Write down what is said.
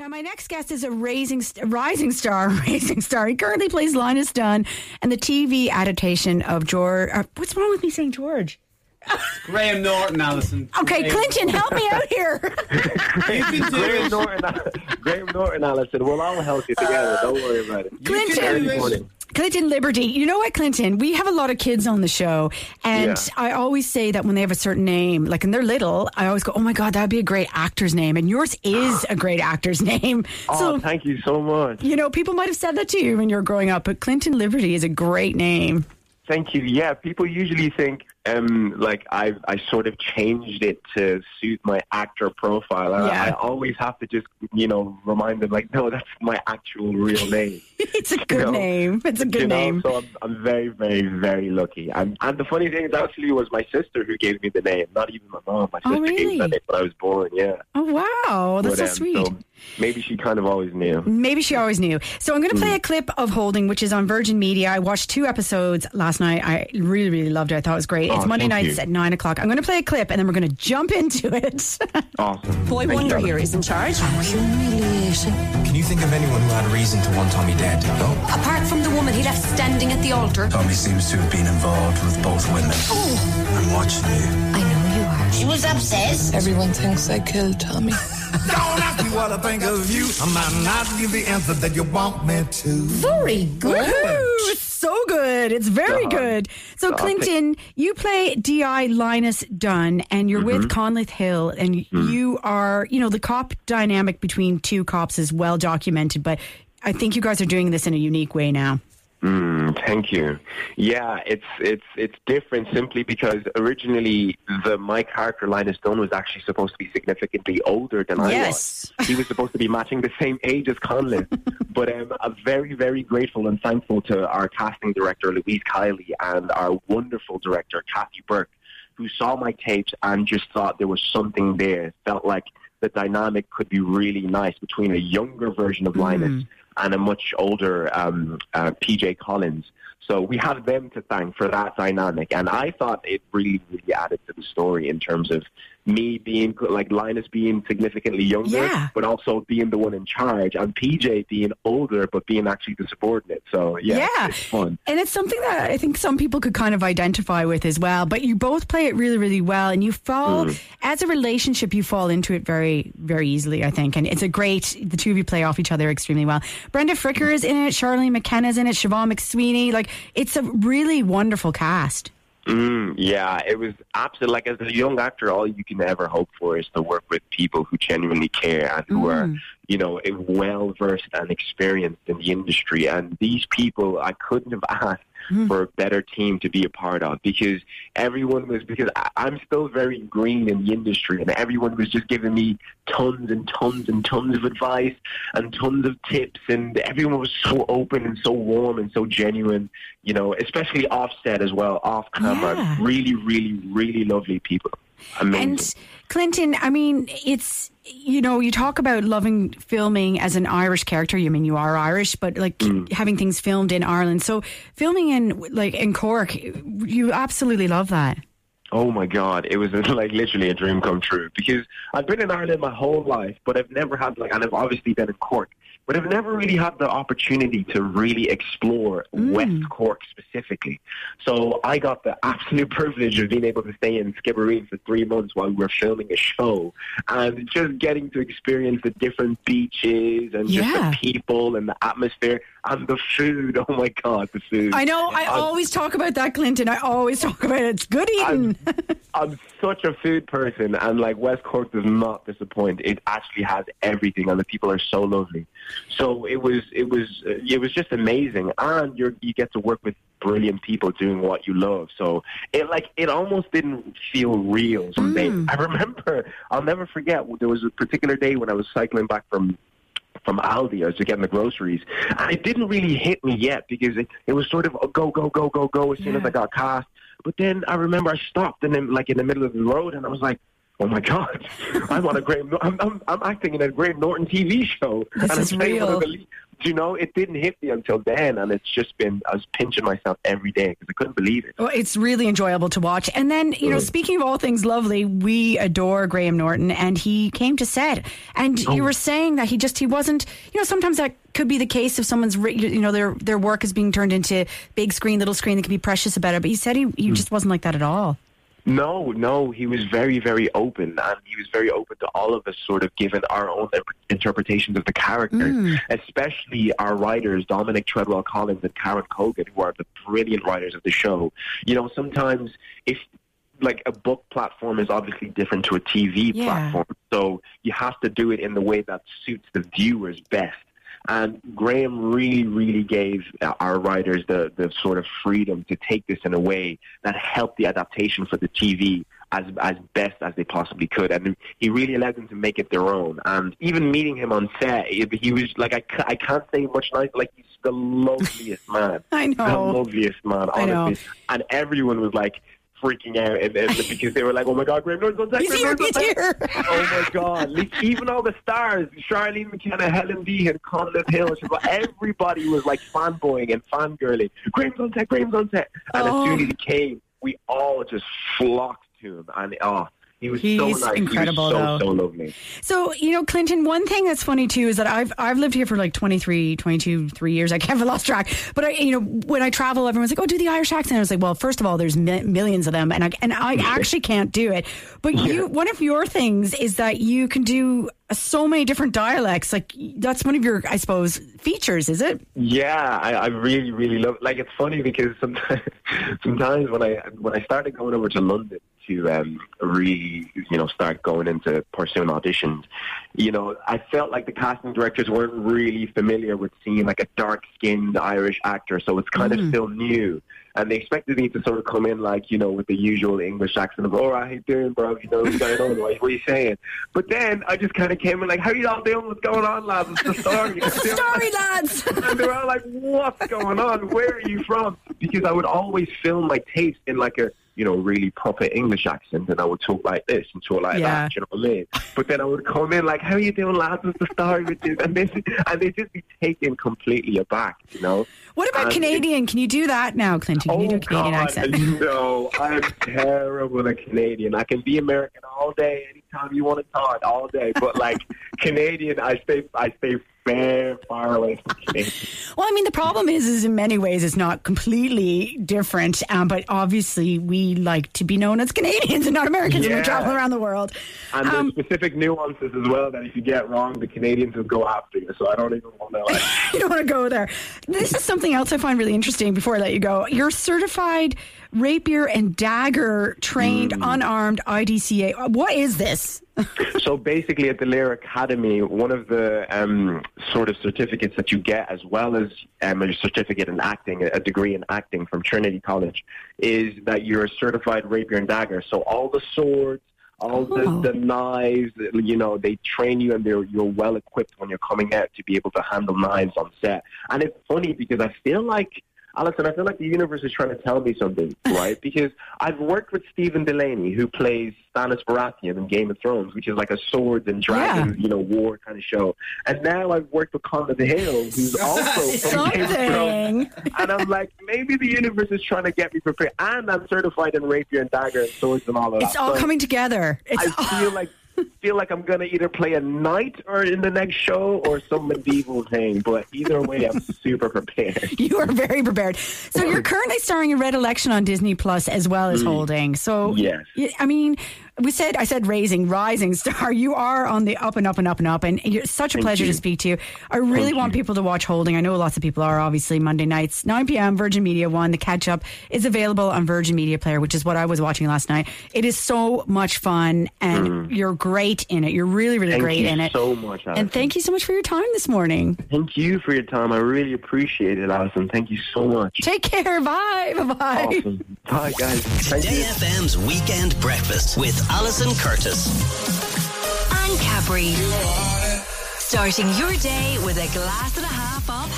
Now, my next guest is a raising, rising star, rising star. He currently plays Linus Dunne and the TV adaptation of George. Uh, what's wrong with me saying George? Graham Norton, Alison. Okay, Graham- Clinton, help me out here. You've been Graham it. Norton, Graham Norton, Alison. We'll all help you together. Don't worry about it. Clinton. Clinton. Liberty. You know what, Clinton? We have a lot of kids on the show, and Yeah. I always say that when they have a certain name, like when they're little, I always go, "Oh my god, that would be a great actor's name," and yours is a great actor's name. Oh, so. thank you so much. You know, people might have said that to you when you were growing up, but Clinton Liberty is a great name. Thank you. Yeah, people usually think um, like I I sort of changed it to suit my actor profile. I, Yeah. I always have to just you know remind them like, no, that's my actual real name. It's a good know, name. It's a good you know? name. So I'm, I'm very, very, very lucky. And, and the funny thing is, actually, it was my sister who gave me the name, not even my mom. My Oh, sister gave me the name when I was born. Yeah, Oh wow, that's But, so um, sweet. so maybe she kind of always knew. Maybe she always knew. So I'm going to Mm. play a clip of Holding, which is on Virgin Media. I watched two episodes last night. I really, really loved it. I thought it was great. It's Oh, Monday thank nights you. at nine o'clock. I'm going to play a clip, and then we're going to jump into it. Awesome. Boy Thank Wonder you. here is in charge. Humiliation. Can you think of anyone who had a reason to want Tommy dead? No. Apart from the woman he left standing at the altar. Tommy seems to have been involved with both women. Oh. I'm watching you. I know you are. She was upstairs. Everyone thinks I killed Tommy. Don't ask me what I think of you. I might not give the answer that you want me to. Very good. Woohoo! It's good. It's very good. So. Clinton, you play Di Linus Dunne, and you're with Mm-hmm. Conleth Hill, and Mm. you are, you know, the cop dynamic between two cops is well documented, but I think you guys are doing this in a unique way now. Mm, thank you. Yeah, it's it's it's different simply because originally the my character Linus Stone was actually supposed to be significantly older than I Yes. was. He was supposed to be matching the same age as Conleth. but um, I'm very very grateful and thankful to our casting director Louise Kiely and our wonderful director Kathy Burke, who saw my tapes and just thought there was something there. Felt like the dynamic could be really nice between a younger version of Linus and a much older um, uh, PJ Collins. So we have them to thank for that dynamic, and I thought it really, added to the story in terms of me being like Linus being significantly younger, Yeah. but also being the one in charge, and PJ being older but being actually the subordinate. So yeah, Yeah. it's fun. And it's something that I think some people could kind of identify with as well. But you both play it really, really well. And you fall, Mm. as a relationship, you fall into it very, very easily, I think. And it's a great, the two of you play off each other extremely well. Brenda Fricker is in it, Charlene McKenna's in it, Siobhan McSweeney. Like, it's a really wonderful cast. Mm, yeah, it was absolutely like as a young actor, all you can ever hope for is to work with people who genuinely care and who are, you know, well versed and experienced in the industry. And these people, I couldn't have asked Mm-hmm. for a better team to be a part of because everyone was because I, I'm still very green in the industry, and everyone was just giving me tons and tons and tons of advice and tons of tips, and everyone was so open and so warm and so genuine. You know, especially offset as well, off camera. Yeah. Really, really, really lovely people. Amazing. And Clinton, I mean, it's you know, you talk about loving filming as an Irish character. You mean you are Irish, but like Mm. having things filmed in Ireland. So filming in like in Cork, you absolutely love that. Oh my God, it was like literally a dream come true because I've been in Ireland my whole life, but I've never had like, and I've obviously been in Cork, but I've never really had the opportunity to really explore mm. West Cork specifically. So I got the absolute privilege of being able to stay in Skibbereen for three months while we were filming a show and just getting to experience the different beaches and just the people and the atmosphere and the food. Oh my God, the food. I know. I I'm- always talk about that, Clinton. I always talk about it. It's good eating. I'm such a food person, and like West Cork does not disappoint. It actually has everything, and the people are so lovely. So it was, it was, uh, it was just amazing, and you you get to work with brilliant people doing what you love. So it like it almost didn't feel real. Days. I remember, I'll never forget. There was a particular day when I was cycling back from from Aldi. I was getting the groceries. And it didn't really hit me yet because it, it was sort of a go, go, go, go, go as soon as I got cast. But then I remember I stopped and then like in the middle of the road and I was like, oh my God, I'm on a Graham, I'm, I'm, I'm acting in a Graham Norton TV show. This and is I'm playing one of real. the lead, you know, it didn't hit me until then, and it's just been I was pinching myself every day because I couldn't believe it. Well, it's really enjoyable to watch. And then, you know, mm. speaking of all things lovely, we adore Graham Norton, and he came to set, and you oh. were saying that he just he wasn't. You know, sometimes that could be the case if someone's you know their their work is being turned into big screen, little screen. that can be precious about it, but he said he he mm. just wasn't like that at all. No, no, he was very, very open, and he was very open to all of us sort of given our own interpretations of the character, mm. especially our writers, Dominic Treadwell Collins and Karen Cogan, who are the brilliant writers of the show. You know, sometimes if like a book platform is obviously different to a TV Yeah. platform, so you have to do it in the way that suits the viewers best. And Graham really, really gave our writers the, the sort of freedom to take this in a way that helped the adaptation for the TV as as best as they possibly could. And he really allowed them to make it their own. And even meeting him on set, he was like, I, I can't say much nicer. Like, he's the loveliest man. I know, The loveliest man, honestly. And everyone was like, freaking out and, and because they were like, "Oh my God, Graham Norton's on! He's Graham here, Norton's he's on set!" here. Oh my God! Like, even all the stars, Charlene McKenna, Helen Behan, Conleth Hill, she- everybody was like fanboying and fangirling. Graham's on set, Graham's on set. And Oh. as soon as he came, we all just flocked to him. And oh, he was so He's nice. incredible, he was though. so, so lovely. So, you know, Clinton, one thing that's funny too is that I've I've lived here for like 23, 22, 3 years. I can't have lost track. But I, you know, when I travel, everyone's like, "Oh, do the Irish accent." I was like, "Well, first of all, there's mi- millions of them and I and I actually can't do it." But you one of your things is that you can do so many different dialects. Like that's one of your I suppose features, is it? Yeah, I, I really, really love. Like, it's funny because sometimes, sometimes when I when I started going over to London to um, really, you know, start going into pursuing auditions, you know, I felt like the casting directors weren't really familiar with seeing like a dark skinned Irish actor, so it's kind of still new. And they expected me to sort of come in like, you know, with the usual English accent of, all right, how you doing, bro? You know, what's going on? What, are you saying? But then I just kind of came in like, how you all doing? What's going on, lads? It's the story. Sorry, lads. and they were all like, "What's going on? Where are you from?" Because I would always film my tapes in like a you know really proper English accent, and I would talk like this and talk like Yeah. that. You know what I mean? But then I would come in like, "How are you doing, lads? What's the story with you?" And this, and they just be taken completely aback. You know? What about And it- Canadian? Can you do that now, Clinton? Can you do a Canadian Oh, God, accent? No, I'm terrible at Canadian. I can be American all day, anytime you want to talk, all day. But like Canadian, I stay, I stay very far away from Canadian. Well, I mean, the problem is, is in many ways it's not completely different, um, but obviously we like to be known as Canadians and not Americans, when we travel around the world. And Um, there's specific nuances as well that if you get wrong, the Canadians will go after you. So I don't even want to. Like, you don't want to go there. This is something else I find really interesting. Before I let you go, you're certified rapier and dagger trained Hmm. unarmed IDCA. What is this? so basically, at the Lir Academy, one of the um, sort of certificates that you get, as well as um, a certificate in acting, a degree in acting from Trinity College, is that you're a certified rapier and dagger. So all the swords. All Oh. the, the knives, you know, they train you and they're, you're well equipped when you're coming out to be able to handle knives on set. And it's funny because I feel like Alison, I feel like the universe is trying to tell me something, right? because I've worked with Stephen Dillane, who plays Stannis Baratheon in Game of Thrones, which is like a swords and dragons, you know, war kind of show. And now I've worked with Conleth Hill, who's also from Game of Thrones. And I'm like, maybe the universe is trying to get me prepared. And I'm certified in rapier and dagger and swords and all of that. It's all So coming together. It's I feel like feel like I'm gonna either play a knight or in the next show or some medieval thing. But either way, I'm super prepared. You are very prepared. So you're currently starring in Red Election on Disney Plus as well as Holding. So Mm. Yes. I mean, we said I said raising, rising star. You are on the up and up and up and up, and you're such a Thank pleasure you. to speak to you. I really Thank want you. people to watch Holding. I know lots of people are. Obviously, Monday nights, 9 p.m. Virgin Media One. The catch up is available on Virgin Media Player, which is what I was watching last night. It is so much fun, and you're great in it. You're really, really Mm. Thank great you in it. so much, Alison. and thank you so much for your time this morning. Thank you for your time. I really appreciate it, Alison. Thank you so much. Take care. Bye. Bye. Bye. Awesome. Bye, guys. Thank Today you. FM's Weekend Breakfast with Alison Curtis. Anne Capri. Starting your day with a glass and a half of.